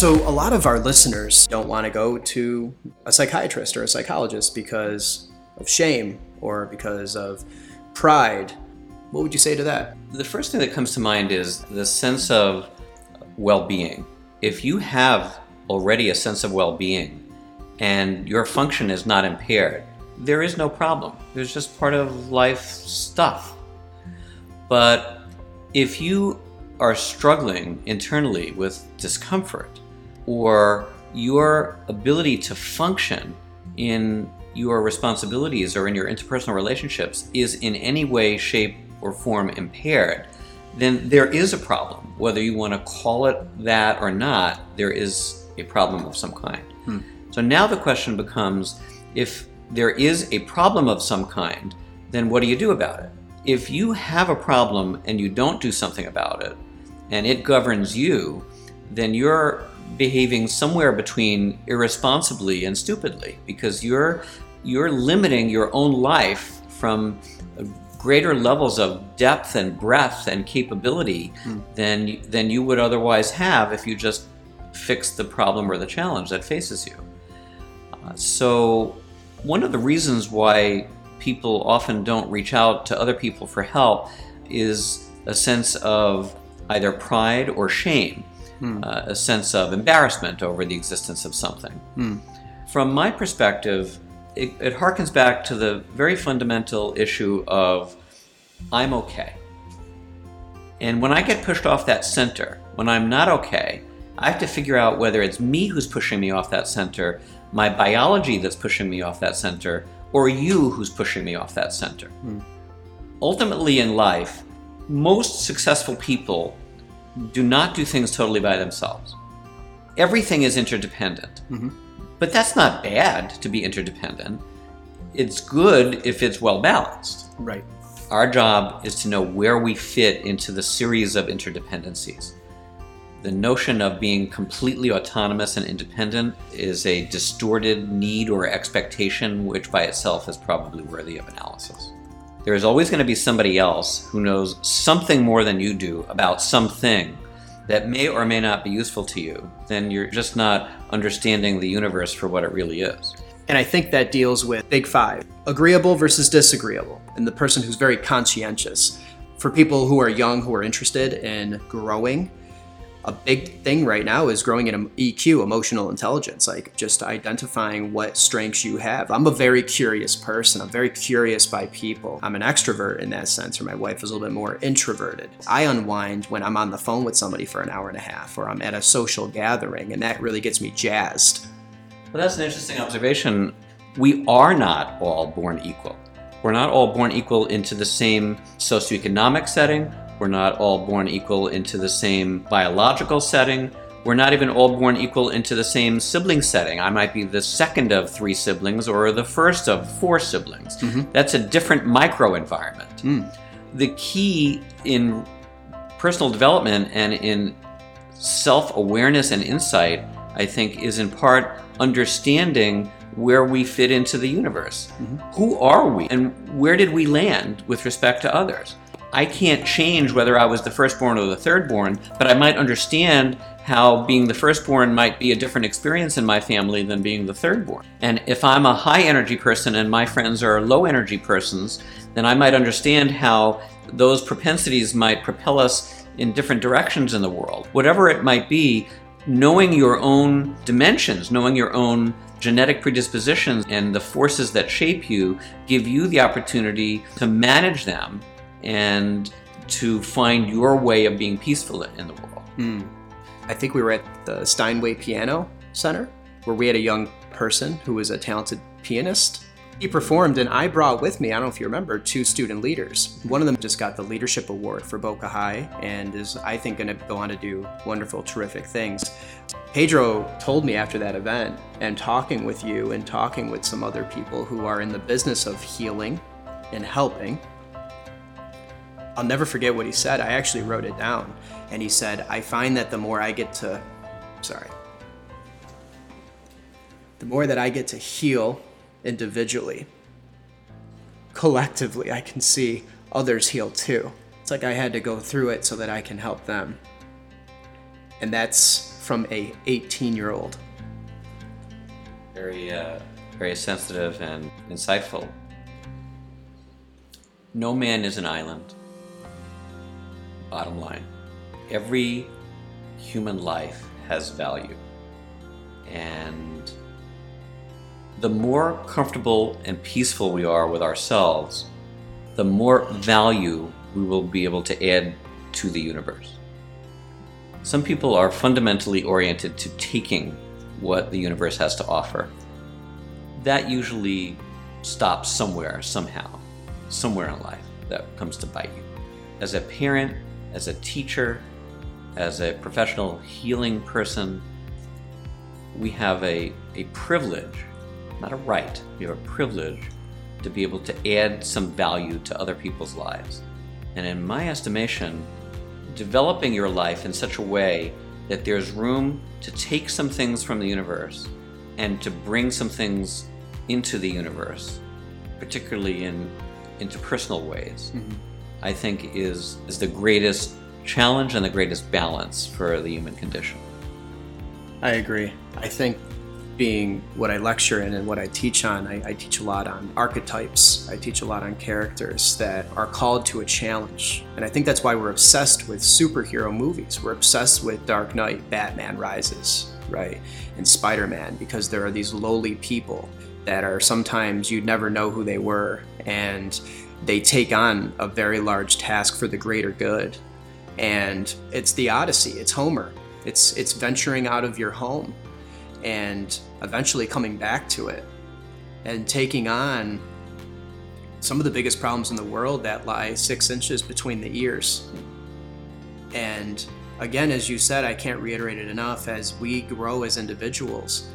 So, a lot of our listeners don't want to go to a psychiatrist or a psychologist because of shame or because of pride. What would you say to that? The first thing that comes to mind is the sense of well being. If you have already a sense of well being and your function is not impaired, there is no problem. There's just part of life stuff. But if you are struggling internally with discomfort or your ability to function in your responsibilities or in your interpersonal relationships is in any way, shape, or form impaired, then there is a problem. Whether you want to call it that or not, there is a problem of some kind. Hmm. So now the question becomes if there is a problem of some kind, then what do you do about it? If you have a problem and you don't do something about it, and it governs you, then you're behaving somewhere between irresponsibly and stupidly because you're you're limiting your own life from greater levels of depth and breadth and capability mm. than than you would otherwise have if you just fixed the problem or the challenge that faces you. Uh, so one of the reasons why people often don't reach out to other people for help is a sense of either pride or shame, hmm. uh, a sense of embarrassment over the existence of something. Hmm. From my perspective, it, it harkens back to the very fundamental issue of I'm okay. And when I get pushed off that center, when I'm not okay, I have to figure out whether it's me who's pushing me off that center, my biology that's pushing me off that center, or you who's pushing me off that center. Hmm. Ultimately, in life, most successful people do not do things totally by themselves. Everything is interdependent. Mm-hmm. But that's not bad to be interdependent. It's good if it's well balanced. Right. Our job is to know where we fit into the series of interdependencies. The notion of being completely autonomous and independent is a distorted need or expectation, which by itself is probably worthy of analysis. There is always going to be somebody else who knows something more than you do about something that may or may not be useful to you. Then you're just not understanding the universe for what it really is. And I think that deals with Big Five agreeable versus disagreeable, and the person who's very conscientious. For people who are young, who are interested in growing, a big thing right now is growing in EQ, emotional intelligence, like just identifying what strengths you have. I'm a very curious person. I'm very curious by people. I'm an extrovert in that sense, or my wife is a little bit more introverted. I unwind when I'm on the phone with somebody for an hour and a half, or I'm at a social gathering, and that really gets me jazzed. Well, that's an interesting observation. We are not all born equal. We're not all born equal into the same socioeconomic setting we're not all born equal into the same biological setting. We're not even all born equal into the same sibling setting. I might be the second of three siblings or the first of four siblings. Mm-hmm. That's a different microenvironment. Mm. The key in personal development and in self awareness and insight, I think, is in part understanding where we fit into the universe. Mm-hmm. Who are we? And where did we land with respect to others? I can't change whether I was the firstborn or the thirdborn, but I might understand how being the firstborn might be a different experience in my family than being the thirdborn. And if I'm a high energy person and my friends are low energy persons, then I might understand how those propensities might propel us in different directions in the world. Whatever it might be, knowing your own dimensions, knowing your own genetic predispositions and the forces that shape you give you the opportunity to manage them and to find your way of being peaceful in the world. Hmm. I think we were at the Steinway Piano Center where we had a young person who was a talented pianist. He performed, and I brought with me, I don't know if you remember, two student leaders. One of them just got the Leadership Award for Boca High and is, I think, going to go on to do wonderful, terrific things. Pedro told me after that event, and talking with you and talking with some other people who are in the business of healing and helping, I'll never forget what he said. I actually wrote it down. And he said, I find that the more I get to, sorry, the more that I get to heal individually, collectively, I can see others heal too. It's like I had to go through it so that I can help them. And that's from a 18 year old. Very, uh, very sensitive and insightful. No man is an island. Bottom line. Every human life has value. And the more comfortable and peaceful we are with ourselves, the more value we will be able to add to the universe. Some people are fundamentally oriented to taking what the universe has to offer. That usually stops somewhere, somehow, somewhere in life that comes to bite you. As a parent, as a teacher, as a professional healing person, we have a, a privilege, not a right, we have a privilege to be able to add some value to other people's lives. And in my estimation, developing your life in such a way that there's room to take some things from the universe and to bring some things into the universe, particularly in into personal ways, mm-hmm. I think is is the greatest challenge and the greatest balance for the human condition. I agree. I think being what I lecture in and what I teach on, I, I, teach a lot on archetypes. I teach a lot on characters that are called to a challenge. And I think that's why we're obsessed with superhero movies. We're obsessed with Dark Knight, Batman Rises, right? And Spider Man, because there are these lowly people that are sometimes you'd never know who they were. And they take on a very large task for the greater good. And it's the Odyssey, it's Homer. It's, it's venturing out of your home and eventually coming back to it and taking on some of the biggest problems in the world that lie six inches between the ears. And again, as you said, I can't reiterate it enough, as we grow as individuals,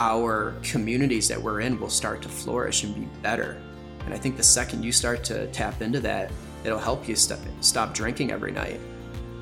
our communities that we're in will start to flourish and be better. And I think the second you start to tap into that, it'll help you st- stop drinking every night.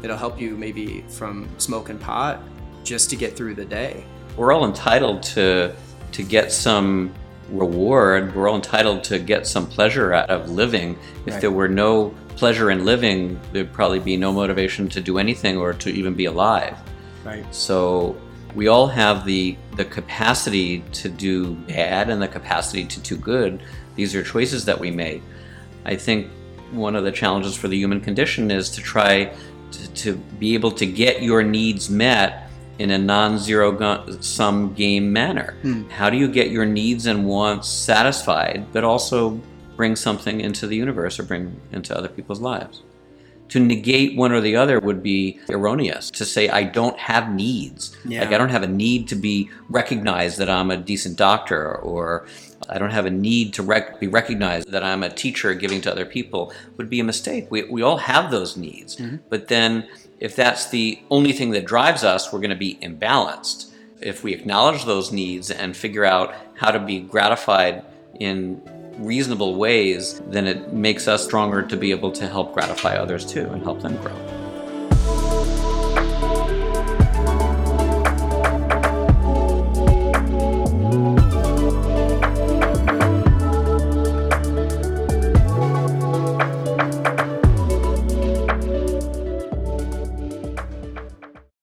It'll help you maybe from smoking pot just to get through the day we're all entitled to to get some reward. We're all entitled to get some pleasure out of living. If right. there were no pleasure in living, there'd probably be no motivation to do anything or to even be alive. Right. So we all have the the capacity to do bad and the capacity to do good. These are choices that we made. I think one of the challenges for the human condition is to try to, to be able to get your needs met in a non-zero sum game manner. Hmm. How do you get your needs and wants satisfied, but also bring something into the universe or bring into other people's lives? To negate one or the other would be erroneous. To say I don't have needs, yeah. like I don't have a need to be recognized that I'm a decent doctor, or I don't have a need to rec- be recognized that I'm a teacher giving to other people, would be a mistake. We we all have those needs, mm-hmm. but then if that's the only thing that drives us, we're going to be imbalanced. If we acknowledge those needs and figure out how to be gratified in reasonable ways, then it makes us stronger to be able to help gratify others too and help them grow.